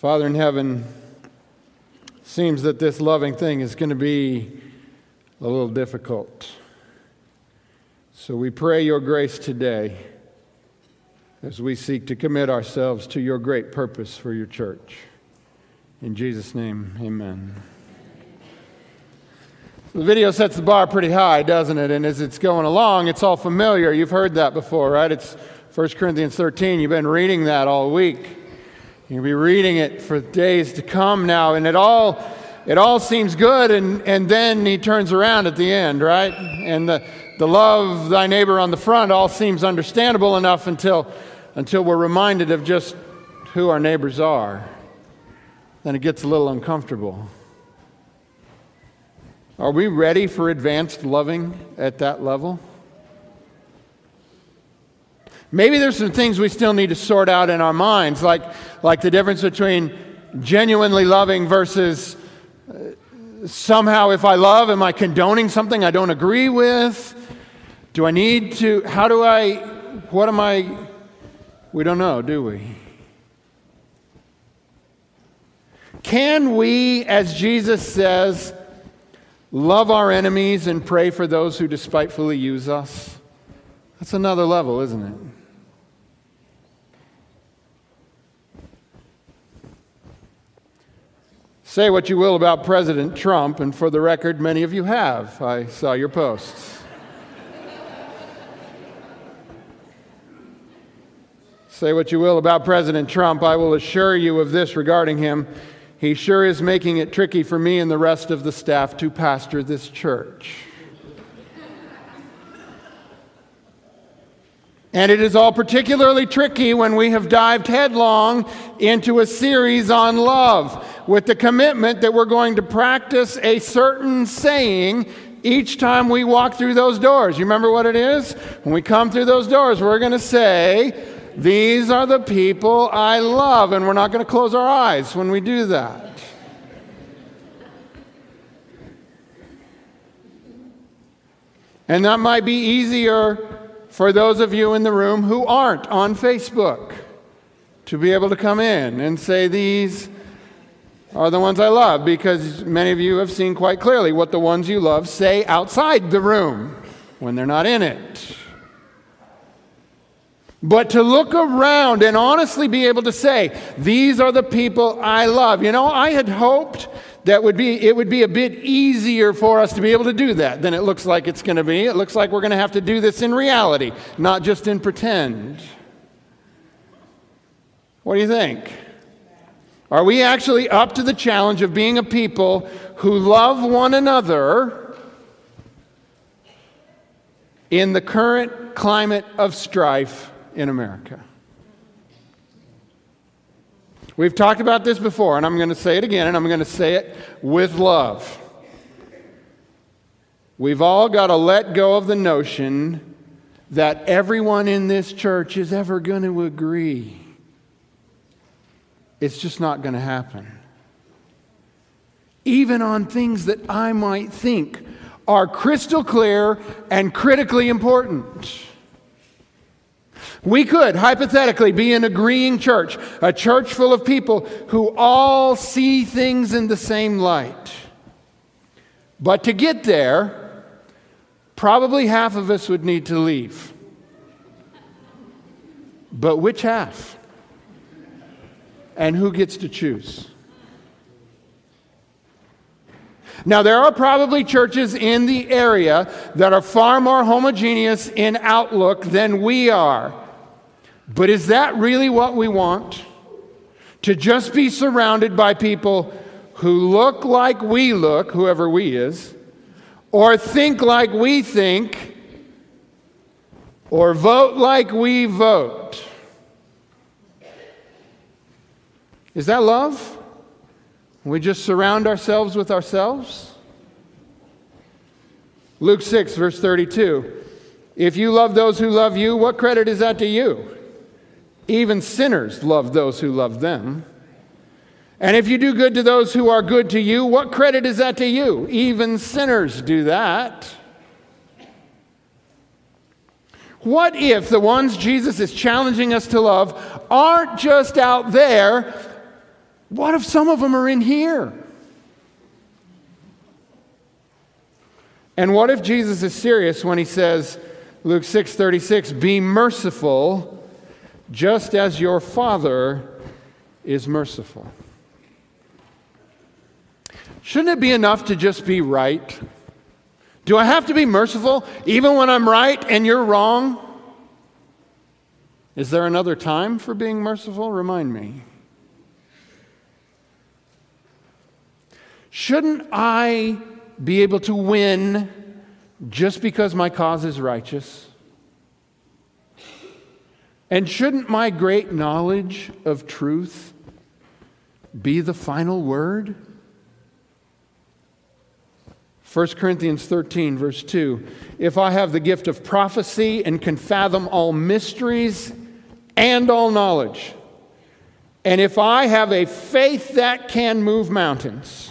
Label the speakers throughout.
Speaker 1: Father in heaven, seems that this loving thing is going to be a little difficult. So we pray your grace today as we seek to commit ourselves to your great purpose for your church. In Jesus' name, amen. The video sets the bar pretty high, doesn't it? And as it's going along, it's all familiar. You've heard that before, right? It's 1 Corinthians 13. You've been reading that all week. You'll be reading it for days to come now, and it all it all seems good, and, and then he turns around at the end, right? And the, the love thy neighbor on the front all seems understandable enough until until we're reminded of just who our neighbors are. Then it gets a little uncomfortable. Are we ready for advanced loving at that level? Maybe there's some things we still need to sort out in our minds, like, like the difference between genuinely loving versus uh, somehow, if I love, am I condoning something I don't agree with? Do I need to, how do I, what am I, we don't know, do we? Can we, as Jesus says, love our enemies and pray for those who despitefully use us? That's another level, isn't it? Say what you will about President Trump, and for the record, many of you have. I saw your posts. Say what you will about President Trump, I will assure you of this regarding him. He sure is making it tricky for me and the rest of the staff to pastor this church. And it is all particularly tricky when we have dived headlong into a series on love with the commitment that we're going to practice a certain saying each time we walk through those doors. You remember what it is? When we come through those doors, we're going to say, These are the people I love. And we're not going to close our eyes when we do that. And that might be easier for those of you in the room who aren't on Facebook to be able to come in and say, These are the ones I love, because many of you have seen quite clearly what the ones you love say outside the room when they're not in it. But to look around and honestly be able to say, These are the people I love. You know, I had hoped that would be it would be a bit easier for us to be able to do that than it looks like it's going to be. It looks like we're going to have to do this in reality, not just in pretend. What do you think? Are we actually up to the challenge of being a people who love one another in the current climate of strife in America? We've talked about this before, and I'm going to say it again, and I'm going to say it with love. We've all got to let go of the notion that everyone in this church is ever going to agree. It's just not going to happen. Even on things that I might think are crystal clear and critically important. We could, hypothetically, be an agreeing church, a church full of people who all see things in the same light. But to get there, probably half of us would need to leave. But which half? And who gets to choose? Now, there are probably churches in the area that are far more homogeneous in outlook than we are. But is that really what we want? To just be surrounded by people who look like we look, whoever we is, or think like we think, or vote like we vote? Is that love? We just surround ourselves with ourselves? Luke 6, verse 32. If you love those who love you, what credit is that to you? Even sinners love those who love them. And if you do good to those who are good to you, what credit is that to you? Even sinners do that. What if the ones Jesus is challenging us to love aren't just out there, What if some of them are in here? And what if Jesus is serious when he says, Luke 6:36, "Be merciful, just as your Father is merciful." Shouldn't it be enough to just be right? Do I have to be merciful even when I'm right and you're wrong? Is there another time for being merciful? Remind me. Shouldn't I be able to win just because my cause is righteous? And shouldn't my great knowledge of truth be the final word? 1 Corinthians 13, verse 2 If I have the gift of prophecy and can fathom all mysteries and all knowledge, and if I have a faith that can move mountains,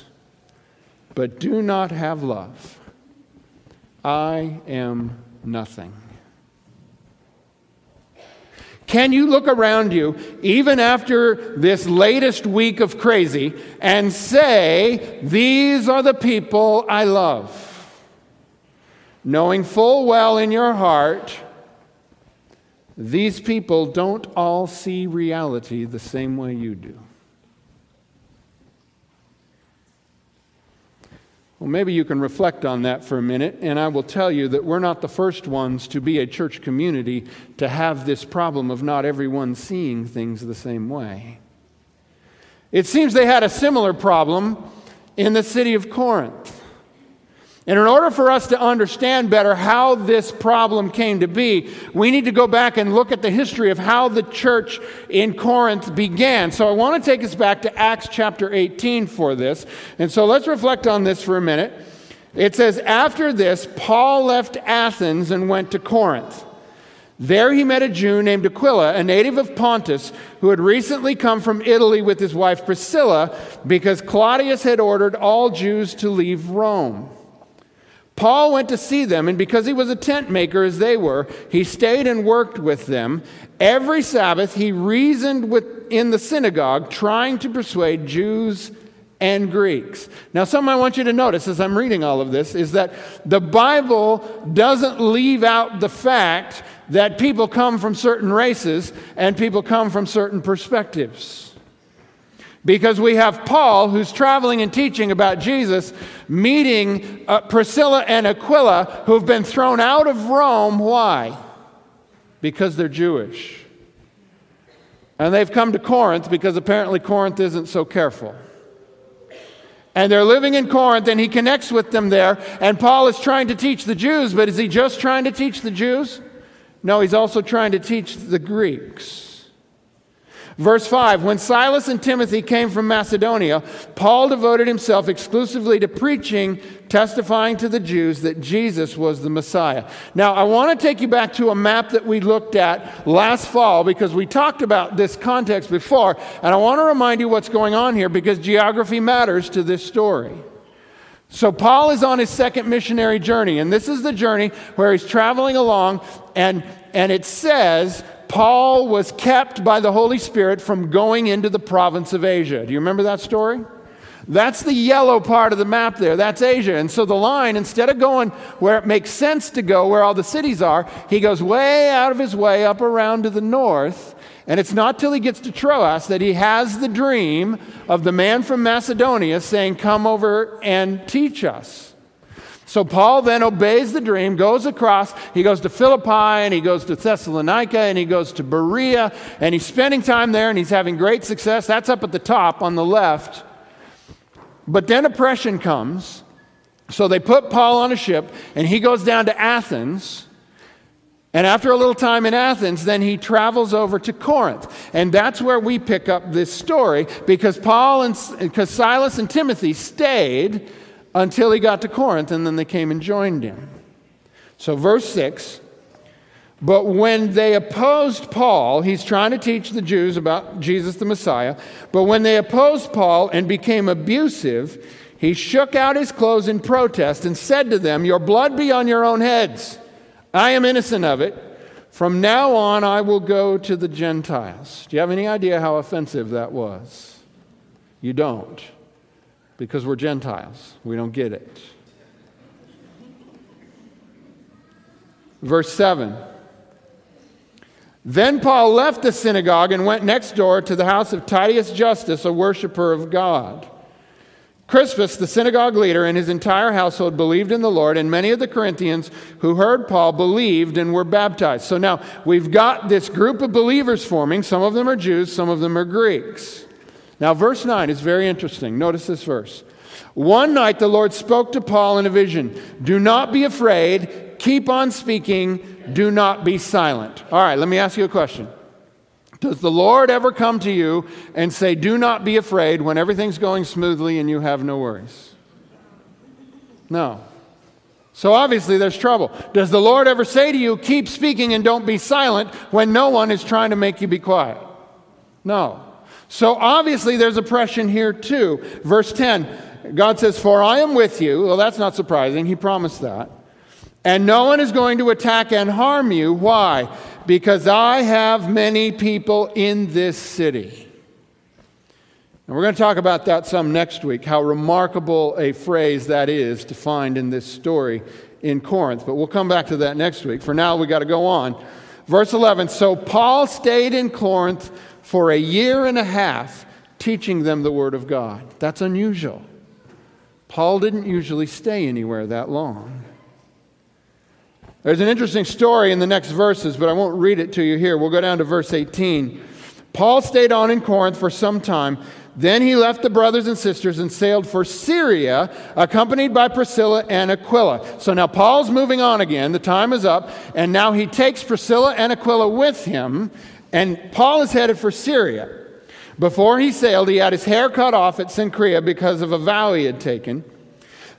Speaker 1: but do not have love, I am nothing. Can you look around you, even after this latest week of crazy, and say, These are the people I love? Knowing full well in your heart, these people don't all see reality the same way you do. Well, maybe you can reflect on that for a minute, and I will tell you that we're not the first ones to be a church community to have this problem of not everyone seeing things the same way. It seems they had a similar problem in the city of Corinth. And in order for us to understand better how this problem came to be, we need to go back and look at the history of how the church in Corinth began. So I want to take us back to Acts chapter 18 for this. And so let's reflect on this for a minute. It says, After this, Paul left Athens and went to Corinth. There he met a Jew named Aquila, a native of Pontus, who had recently come from Italy with his wife Priscilla because Claudius had ordered all Jews to leave Rome. Paul went to see them, and because he was a tent maker as they were, he stayed and worked with them. Every Sabbath, he reasoned with, in the synagogue, trying to persuade Jews and Greeks. Now, something I want you to notice as I'm reading all of this is that the Bible doesn't leave out the fact that people come from certain races and people come from certain perspectives. Because we have Paul, who's traveling and teaching about Jesus, meeting uh, Priscilla and Aquila, who've been thrown out of Rome. Why? Because they're Jewish. And they've come to Corinth because apparently Corinth isn't so careful. And they're living in Corinth, and he connects with them there. And Paul is trying to teach the Jews, but is he just trying to teach the Jews? No, he's also trying to teach the Greeks. Verse 5 When Silas and Timothy came from Macedonia, Paul devoted himself exclusively to preaching, testifying to the Jews that Jesus was the Messiah. Now, I want to take you back to a map that we looked at last fall because we talked about this context before, and I want to remind you what's going on here because geography matters to this story. So, Paul is on his second missionary journey, and this is the journey where he's traveling along, and, and it says Paul was kept by the Holy Spirit from going into the province of Asia. Do you remember that story? That's the yellow part of the map there. That's Asia. And so the line, instead of going where it makes sense to go, where all the cities are, he goes way out of his way up around to the north. And it's not till he gets to Troas that he has the dream of the man from Macedonia saying, Come over and teach us. So Paul then obeys the dream, goes across. He goes to Philippi and he goes to Thessalonica and he goes to Berea and he's spending time there and he's having great success. That's up at the top on the left. But then oppression comes. So they put Paul on a ship and he goes down to Athens. And after a little time in Athens, then he travels over to Corinth. And that's where we pick up this story because Paul and because Silas and Timothy stayed until he got to Corinth, and then they came and joined him. So, verse 6 But when they opposed Paul, he's trying to teach the Jews about Jesus the Messiah, but when they opposed Paul and became abusive, he shook out his clothes in protest and said to them, Your blood be on your own heads. I am innocent of it. From now on, I will go to the Gentiles. Do you have any idea how offensive that was? You don't, because we're Gentiles. We don't get it. Verse 7. Then Paul left the synagogue and went next door to the house of Titius Justus, a worshiper of God. Crispus, the synagogue leader, and his entire household believed in the Lord, and many of the Corinthians who heard Paul believed and were baptized. So now we've got this group of believers forming. Some of them are Jews, some of them are Greeks. Now, verse 9 is very interesting. Notice this verse. One night the Lord spoke to Paul in a vision Do not be afraid, keep on speaking, do not be silent. All right, let me ask you a question. Does the Lord ever come to you and say, Do not be afraid when everything's going smoothly and you have no worries? No. So obviously there's trouble. Does the Lord ever say to you, Keep speaking and don't be silent when no one is trying to make you be quiet? No. So obviously there's oppression here too. Verse 10 God says, For I am with you. Well, that's not surprising. He promised that. And no one is going to attack and harm you. Why? because I have many people in this city. And we're going to talk about that some next week, how remarkable a phrase that is to find in this story in Corinth. But we'll come back to that next week. For now, we've got to go on. Verse 11 So Paul stayed in Corinth for a year and a half, teaching them the word of God. That's unusual. Paul didn't usually stay anywhere that long. There's an interesting story in the next verses, but I won't read it to you here. We'll go down to verse 18. Paul stayed on in Corinth for some time. Then he left the brothers and sisters and sailed for Syria, accompanied by Priscilla and Aquila. So now Paul's moving on again. The time is up. And now he takes Priscilla and Aquila with him. And Paul is headed for Syria. Before he sailed, he had his hair cut off at Cenchrea because of a vow he had taken.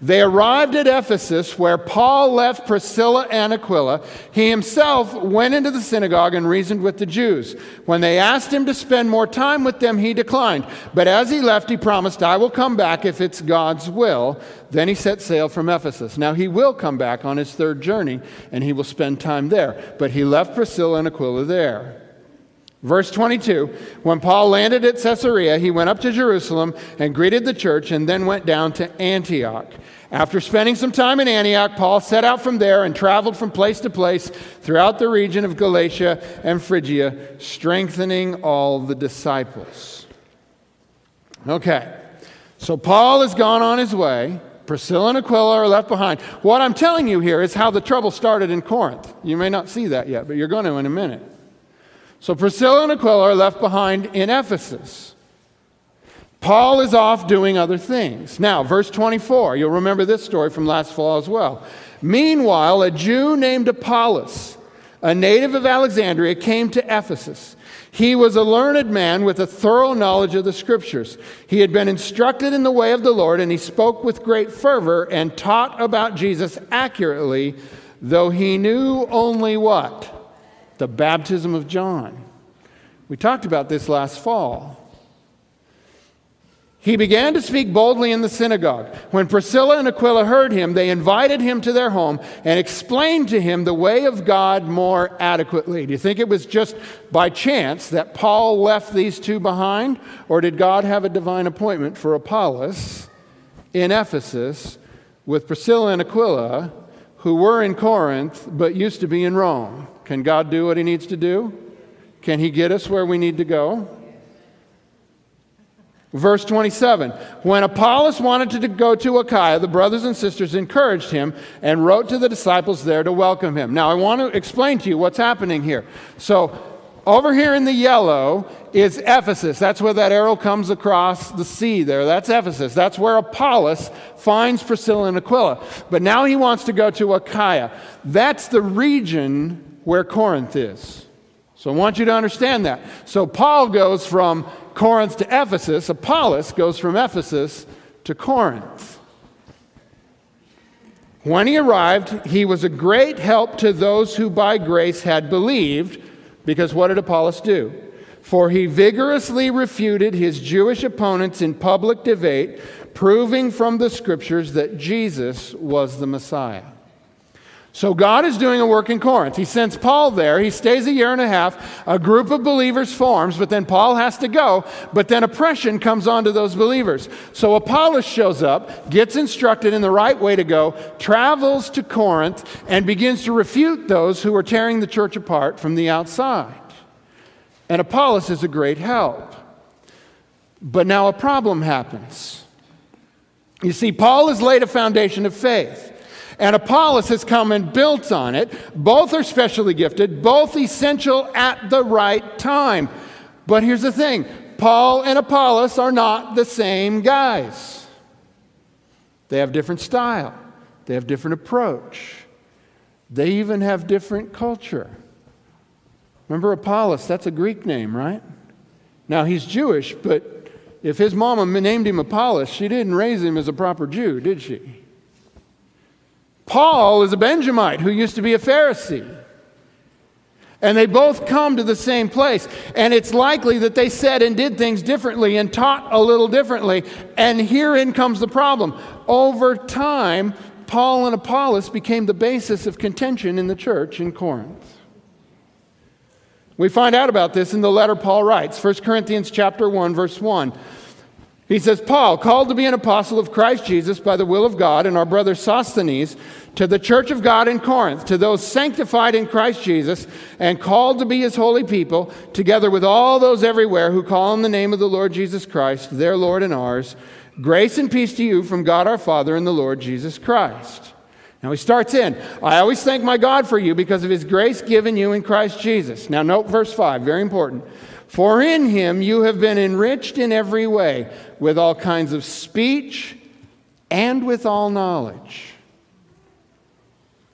Speaker 1: They arrived at Ephesus, where Paul left Priscilla and Aquila. He himself went into the synagogue and reasoned with the Jews. When they asked him to spend more time with them, he declined. But as he left, he promised, I will come back if it's God's will. Then he set sail from Ephesus. Now he will come back on his third journey, and he will spend time there. But he left Priscilla and Aquila there. Verse 22 When Paul landed at Caesarea, he went up to Jerusalem and greeted the church and then went down to Antioch. After spending some time in Antioch, Paul set out from there and traveled from place to place throughout the region of Galatia and Phrygia, strengthening all the disciples. Okay, so Paul has gone on his way. Priscilla and Aquila are left behind. What I'm telling you here is how the trouble started in Corinth. You may not see that yet, but you're going to in a minute. So Priscilla and Aquila are left behind in Ephesus. Paul is off doing other things. Now, verse 24, you'll remember this story from last fall as well. Meanwhile, a Jew named Apollos, a native of Alexandria, came to Ephesus. He was a learned man with a thorough knowledge of the scriptures. He had been instructed in the way of the Lord, and he spoke with great fervor and taught about Jesus accurately, though he knew only what? The baptism of John. We talked about this last fall. He began to speak boldly in the synagogue. When Priscilla and Aquila heard him, they invited him to their home and explained to him the way of God more adequately. Do you think it was just by chance that Paul left these two behind? Or did God have a divine appointment for Apollos in Ephesus with Priscilla and Aquila, who were in Corinth but used to be in Rome? Can God do what he needs to do? Can he get us where we need to go? Verse 27 When Apollos wanted to go to Achaia, the brothers and sisters encouraged him and wrote to the disciples there to welcome him. Now, I want to explain to you what's happening here. So, over here in the yellow is Ephesus. That's where that arrow comes across the sea there. That's Ephesus. That's where Apollos finds Priscilla and Aquila. But now he wants to go to Achaia. That's the region where Corinth is. So I want you to understand that. So Paul goes from Corinth to Ephesus, Apollos goes from Ephesus to Corinth. When he arrived, he was a great help to those who by grace had believed, because what did Apollos do? For he vigorously refuted his Jewish opponents in public debate, proving from the scriptures that Jesus was the Messiah. So God is doing a work in Corinth. He sends Paul there. He stays a year and a half. A group of believers forms, but then Paul has to go. But then oppression comes onto those believers. So Apollos shows up, gets instructed in the right way to go, travels to Corinth, and begins to refute those who are tearing the church apart from the outside. And Apollos is a great help. But now a problem happens. You see, Paul has laid a foundation of faith and Apollos has come and built on it. Both are specially gifted, both essential at the right time. But here's the thing Paul and Apollos are not the same guys. They have different style, they have different approach, they even have different culture. Remember Apollos, that's a Greek name, right? Now he's Jewish, but if his mama named him Apollos, she didn't raise him as a proper Jew, did she? Paul is a Benjamite who used to be a Pharisee. And they both come to the same place. And it's likely that they said and did things differently and taught a little differently. And herein comes the problem. Over time, Paul and Apollos became the basis of contention in the church in Corinth. We find out about this in the letter Paul writes, 1 Corinthians chapter 1 verse 1. He says, Paul, called to be an apostle of Christ Jesus by the will of God, and our brother Sosthenes, to the church of God in Corinth, to those sanctified in Christ Jesus and called to be his holy people, together with all those everywhere who call on the name of the Lord Jesus Christ, their Lord and ours, grace and peace to you from God our Father and the Lord Jesus Christ. Now he starts in, I always thank my God for you because of his grace given you in Christ Jesus. Now note verse 5, very important. For in him you have been enriched in every way, with all kinds of speech and with all knowledge.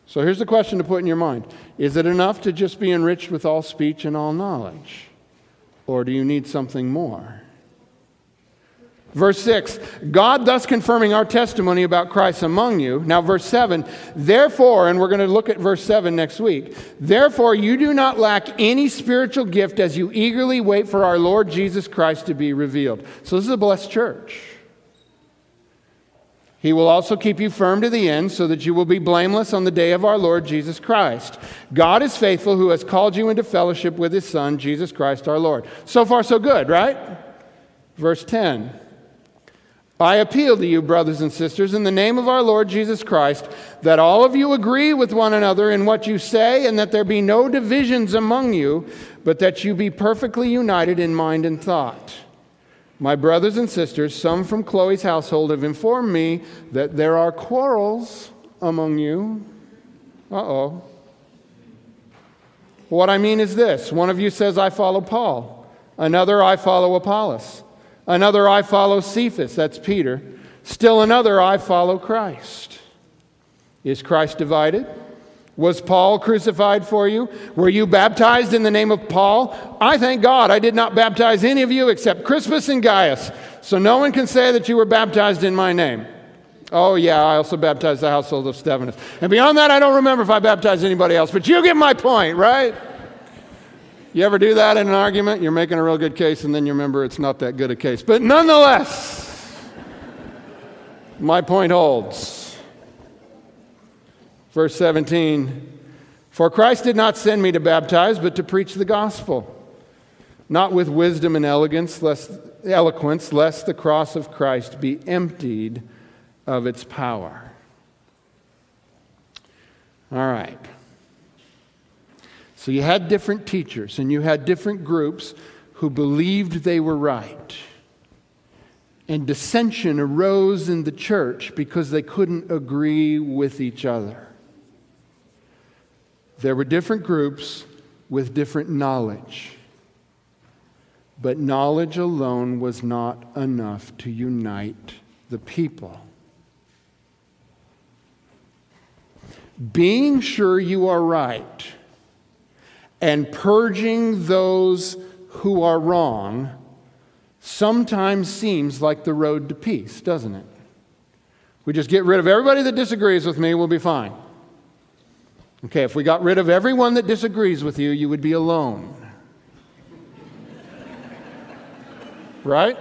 Speaker 1: So here's the question to put in your mind Is it enough to just be enriched with all speech and all knowledge? Or do you need something more? Verse 6, God thus confirming our testimony about Christ among you. Now, verse 7, therefore, and we're going to look at verse 7 next week, therefore you do not lack any spiritual gift as you eagerly wait for our Lord Jesus Christ to be revealed. So, this is a blessed church. He will also keep you firm to the end so that you will be blameless on the day of our Lord Jesus Christ. God is faithful who has called you into fellowship with his Son, Jesus Christ our Lord. So far, so good, right? Verse 10. I appeal to you, brothers and sisters, in the name of our Lord Jesus Christ, that all of you agree with one another in what you say, and that there be no divisions among you, but that you be perfectly united in mind and thought. My brothers and sisters, some from Chloe's household have informed me that there are quarrels among you. Uh oh. What I mean is this one of you says, I follow Paul, another, I follow Apollos. Another, I follow Cephas, that's Peter. Still another, I follow Christ. Is Christ divided? Was Paul crucified for you? Were you baptized in the name of Paul? I thank God I did not baptize any of you except Crispus and Gaius. So no one can say that you were baptized in my name. Oh, yeah, I also baptized the household of Stephanas. And beyond that, I don't remember if I baptized anybody else, but you get my point, right? You ever do that in an argument? You're making a real good case, and then you remember it's not that good a case. But nonetheless, my point holds. Verse 17 For Christ did not send me to baptize, but to preach the gospel, not with wisdom and elegance, lest, eloquence, lest the cross of Christ be emptied of its power. All right. So you had different teachers and you had different groups who believed they were right. And dissension arose in the church because they couldn't agree with each other. There were different groups with different knowledge. But knowledge alone was not enough to unite the people. Being sure you are right and purging those who are wrong sometimes seems like the road to peace, doesn't it? We just get rid of everybody that disagrees with me, we'll be fine. Okay, if we got rid of everyone that disagrees with you, you would be alone. right?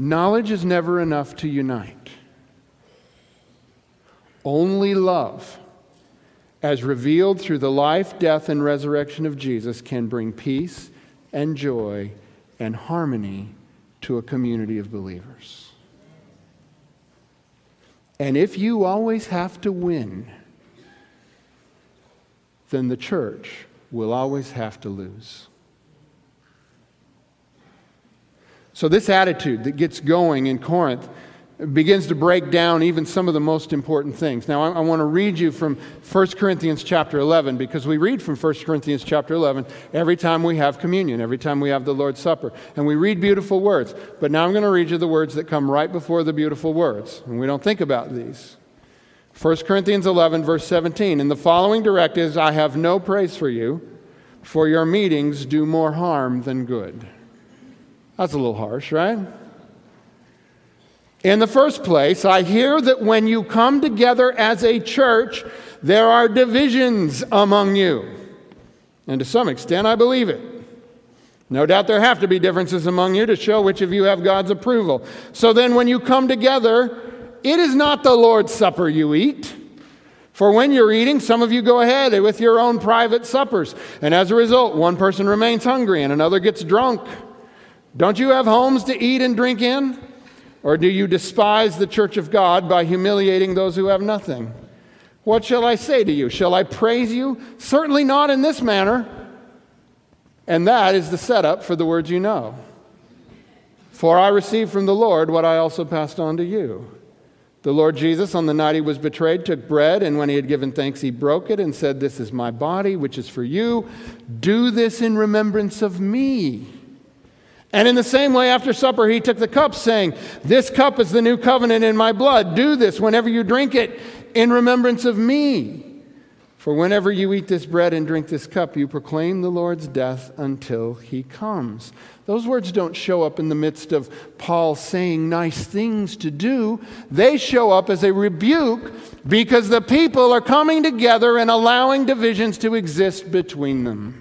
Speaker 1: Knowledge is never enough to unite. Only love, as revealed through the life, death, and resurrection of Jesus, can bring peace and joy and harmony to a community of believers. And if you always have to win, then the church will always have to lose. So, this attitude that gets going in Corinth begins to break down even some of the most important things. Now, I, I, want to read you from 1 Corinthians chapter 11 because we read from 1 Corinthians chapter 11 every time we have communion, every time we have the Lord's Supper. And we read beautiful words. But now I'm going to read you the words that come right before the beautiful words. And we don't think about these. 1 Corinthians 11, verse 17. In the following directives I have no praise for you, for your meetings do more harm than good. That's a little harsh, right? In the first place, I hear that when you come together as a church, there are divisions among you. And to some extent, I believe it. No doubt there have to be differences among you to show which of you have God's approval. So then, when you come together, it is not the Lord's Supper you eat. For when you're eating, some of you go ahead with your own private suppers. And as a result, one person remains hungry and another gets drunk. Don't you have homes to eat and drink in? Or do you despise the church of God by humiliating those who have nothing? What shall I say to you? Shall I praise you? Certainly not in this manner. And that is the setup for the words you know. For I received from the Lord what I also passed on to you. The Lord Jesus, on the night he was betrayed, took bread, and when he had given thanks, he broke it and said, This is my body, which is for you. Do this in remembrance of me. And in the same way, after supper, he took the cup, saying, This cup is the new covenant in my blood. Do this whenever you drink it in remembrance of me. For whenever you eat this bread and drink this cup, you proclaim the Lord's death until he comes. Those words don't show up in the midst of Paul saying nice things to do. They show up as a rebuke because the people are coming together and allowing divisions to exist between them.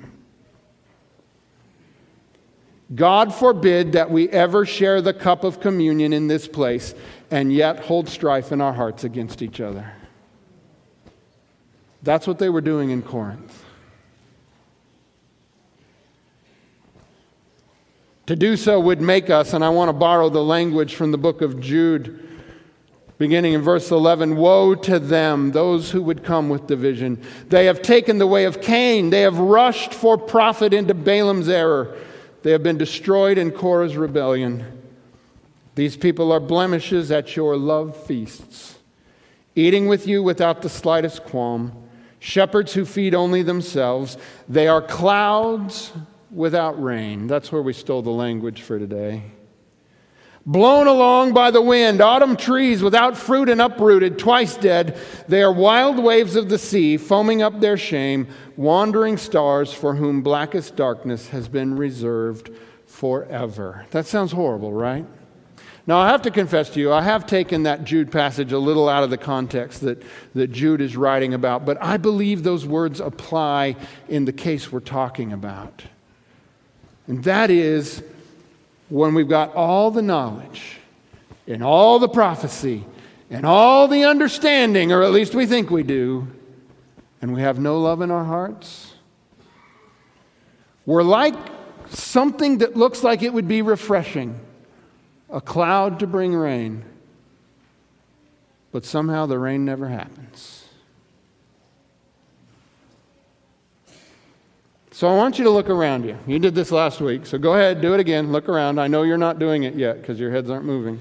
Speaker 1: God forbid that we ever share the cup of communion in this place and yet hold strife in our hearts against each other. That's what they were doing in Corinth. To do so would make us, and I want to borrow the language from the book of Jude, beginning in verse 11 Woe to them, those who would come with division. They have taken the way of Cain, they have rushed for profit into Balaam's error. They have been destroyed in Korah's rebellion. These people are blemishes at your love feasts, eating with you without the slightest qualm. Shepherds who feed only themselves. They are clouds without rain. That's where we stole the language for today blown along by the wind, autumn trees without fruit and uprooted, twice dead. They are wild waves of the sea, foaming up their shame, wandering stars for whom blackest darkness has been reserved forever. That sounds horrible, right? Now, I have to confess to you, I have taken that Jude passage a little out of the context that, that Jude is writing about, but I believe those words apply in the case we're talking about. And that is when we've got all the knowledge and all the prophecy and all the understanding, or at least we think we do, and we have no love in our hearts, we're like something that looks like it would be refreshing a cloud to bring rain, but somehow the rain never happens. So I want you to look around you. You did this last week, so go ahead, do it again. Look around. I know you're not doing it yet because your heads aren't moving.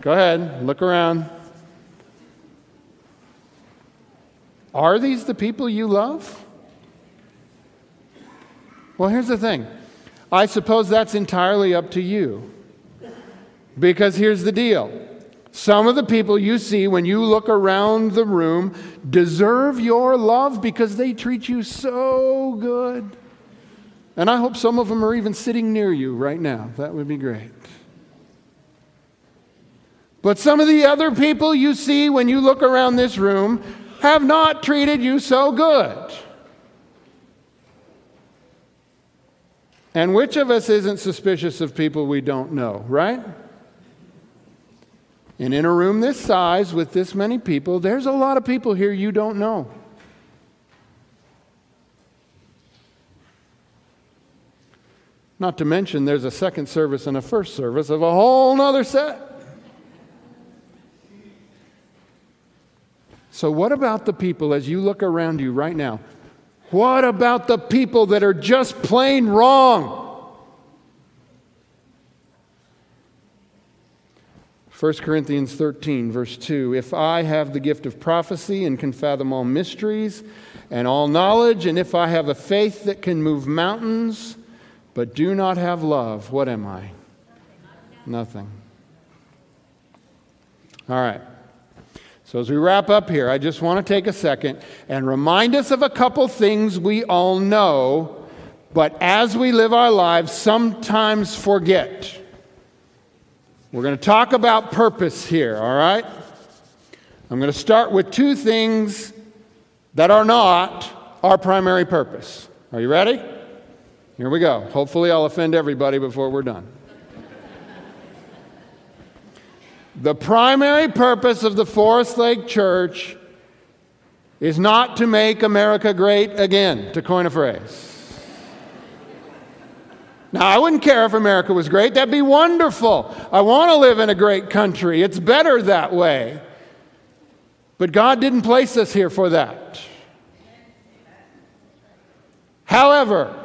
Speaker 1: Go ahead, look around. Are these the people you love? Well, here's the thing I suppose that's entirely up to you. Because here's the deal some of the people you see when you look around the room deserve your love because they treat you so good. And I hope some of them are even sitting near you right now. That would be great. But some of the other people you see when you look around this room have not treated you so good. And which of us isn't suspicious of people we don't know, right? And in a room this size with this many people, there's a lot of people here you don't know. Not to mention, there's a second service and a first service of a whole nother set. So, what about the people as you look around you right now? What about the people that are just plain wrong? 1 Corinthians 13, verse 2 If I have the gift of prophecy and can fathom all mysteries and all knowledge, and if I have a faith that can move mountains, but do not have love, what am I? Nothing. All right. So, as we wrap up here, I just want to take a second and remind us of a couple things we all know, but as we live our lives, sometimes forget. We're going to talk about purpose here, all right? I'm going to start with two things that are not our primary purpose. Are you ready? Here we go. Hopefully, I'll offend everybody before we're done. The primary purpose of the Forest Lake Church is not to make America great again, to coin a phrase. Now, I wouldn't care if America was great. That'd be wonderful. I want to live in a great country. It's better that way. But God didn't place us here for that. However,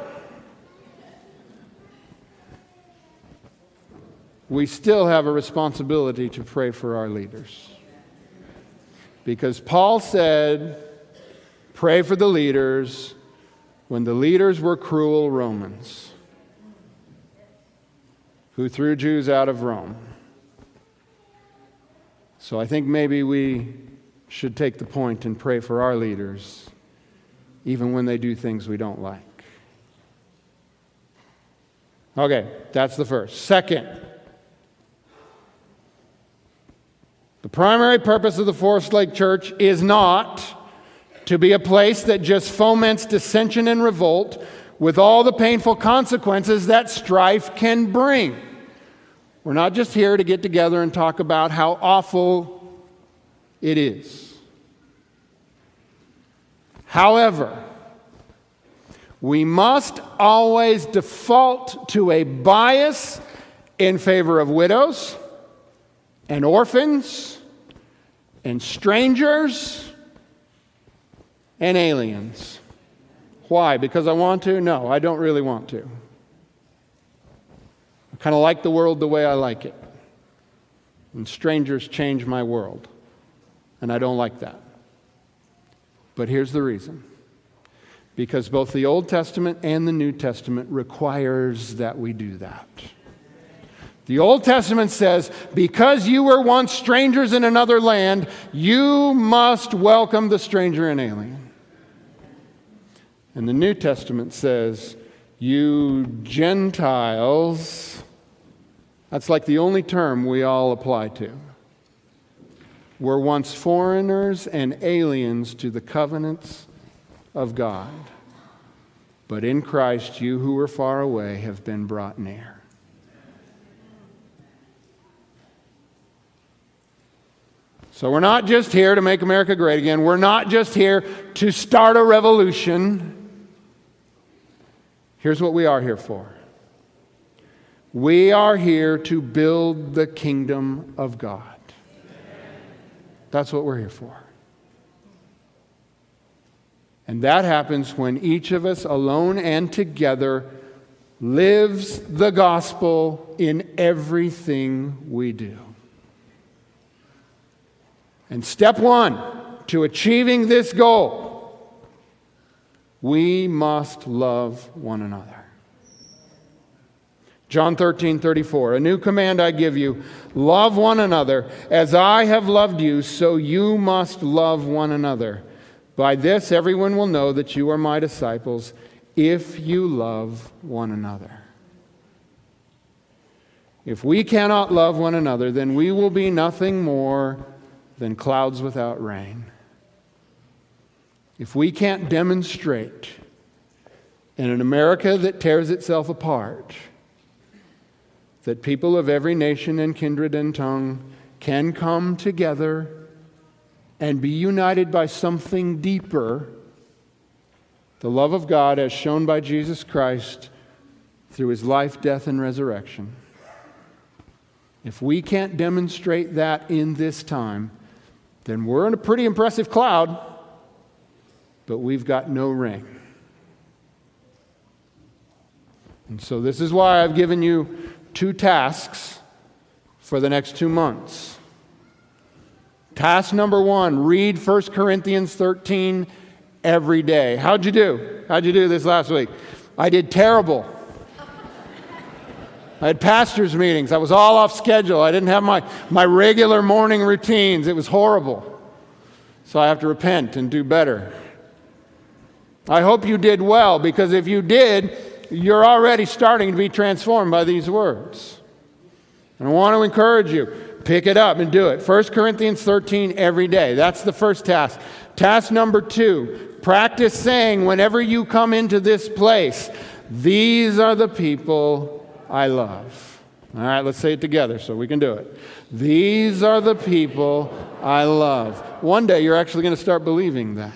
Speaker 1: we still have a responsibility to pray for our leaders. Because Paul said, pray for the leaders when the leaders were cruel Romans who threw Jews out of Rome. So I think maybe we should take the point and pray for our leaders, even when they do things we don't like. Okay, that's the first. Second, The primary purpose of the Forest Lake Church is not to be a place that just foments dissension and revolt with all the painful consequences that strife can bring. We're not just here to get together and talk about how awful it is. However, we must always default to a bias in favor of widows and orphans and strangers and aliens. Why? Because I want to? No, I don't really want to. I kind of like the world the way I like it. And strangers change my world. And I don't like that. But here's the reason. Because both the Old Testament and the New Testament requires that we do that. The Old Testament says, because you were once strangers in another land, you must welcome the stranger and alien. And the New Testament says, you Gentiles, that's like the only term we all apply to, were once foreigners and aliens to the covenants of God. But in Christ, you who were far away have been brought near. So we're not just here to make America great again. We're not just here to start a revolution. Here's what we are here for we are here to build the kingdom of God. That's what we're here for. And that happens when each of us, alone and together, lives the gospel in everything we do. And step one to achieving this goal, we must love one another. John 13, 34. A new command I give you love one another. As I have loved you, so you must love one another. By this, everyone will know that you are my disciples if you love one another. If we cannot love one another, then we will be nothing more than clouds without rain. If we can't demonstrate in an America that tears itself apart, that people of every nation and kindred and tongue can come together and be united by something deeper the love of God as shown by Jesus Christ through his life, death, and resurrection. If we can't demonstrate that in this time, then we're in a pretty impressive cloud, but we've got no ring. And so, this is why I've given you two tasks for the next two months. Task number one read 1 Corinthians 13 every day. How'd you do? How'd you do this last week? I did terrible. I had pastors' meetings. I was all off schedule. I didn't have my, my regular morning routines. It was horrible. So I have to repent and do better. I hope you did well because if you did, you're already starting to be transformed by these words. And I want to encourage you pick it up and do it. 1 Corinthians 13 every day. That's the first task. Task number two practice saying, whenever you come into this place, these are the people I love. All right, let's say it together so we can do it. These are the people I love. One day you're actually going to start believing that.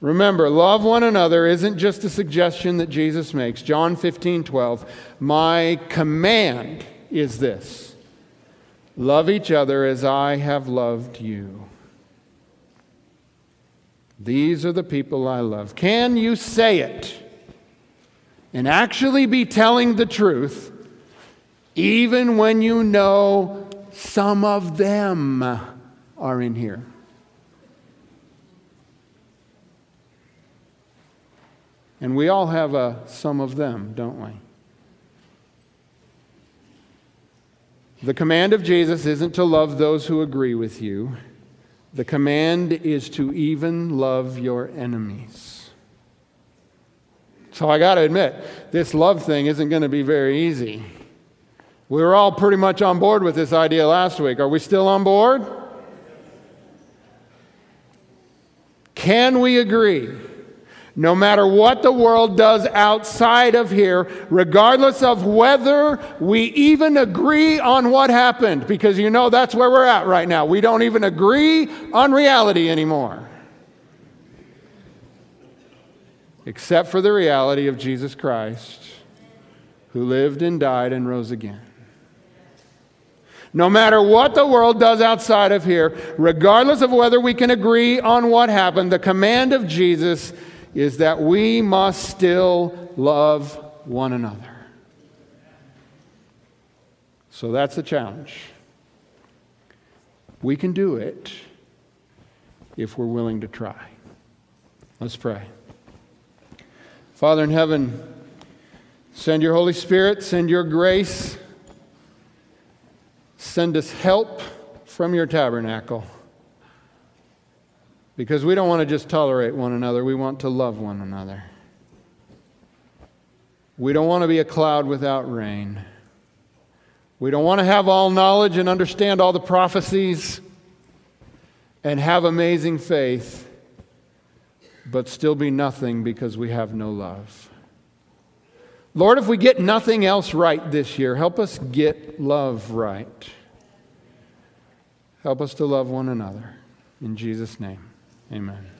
Speaker 1: Remember, love one another isn't just a suggestion that Jesus makes. John 15, 12. My command is this love each other as I have loved you. These are the people I love. Can you say it and actually be telling the truth, even when you know some of them are in here? And we all have a some of them, don't we? The command of Jesus isn't to love those who agree with you. The command is to even love your enemies. So I got to admit, this love thing isn't going to be very easy. We were all pretty much on board with this idea last week. Are we still on board? Can we agree no matter what the world does outside of here, regardless of whether we even agree on what happened, because you know that's where we're at right now. We don't even agree on reality anymore. Except for the reality of Jesus Christ, who lived and died and rose again. No matter what the world does outside of here, regardless of whether we can agree on what happened, the command of Jesus is that we must still love one another. So that's the challenge. We can do it if we're willing to try. Let's pray. Father in heaven, send your Holy Spirit, send your grace, send us help from your tabernacle. Because we don't want to just tolerate one another, we want to love one another. We don't want to be a cloud without rain. We don't want to have all knowledge and understand all the prophecies and have amazing faith, but still be nothing because we have no love. Lord, if we get nothing else right this year, help us get love right. Help us to love one another. In Jesus' name. Amen.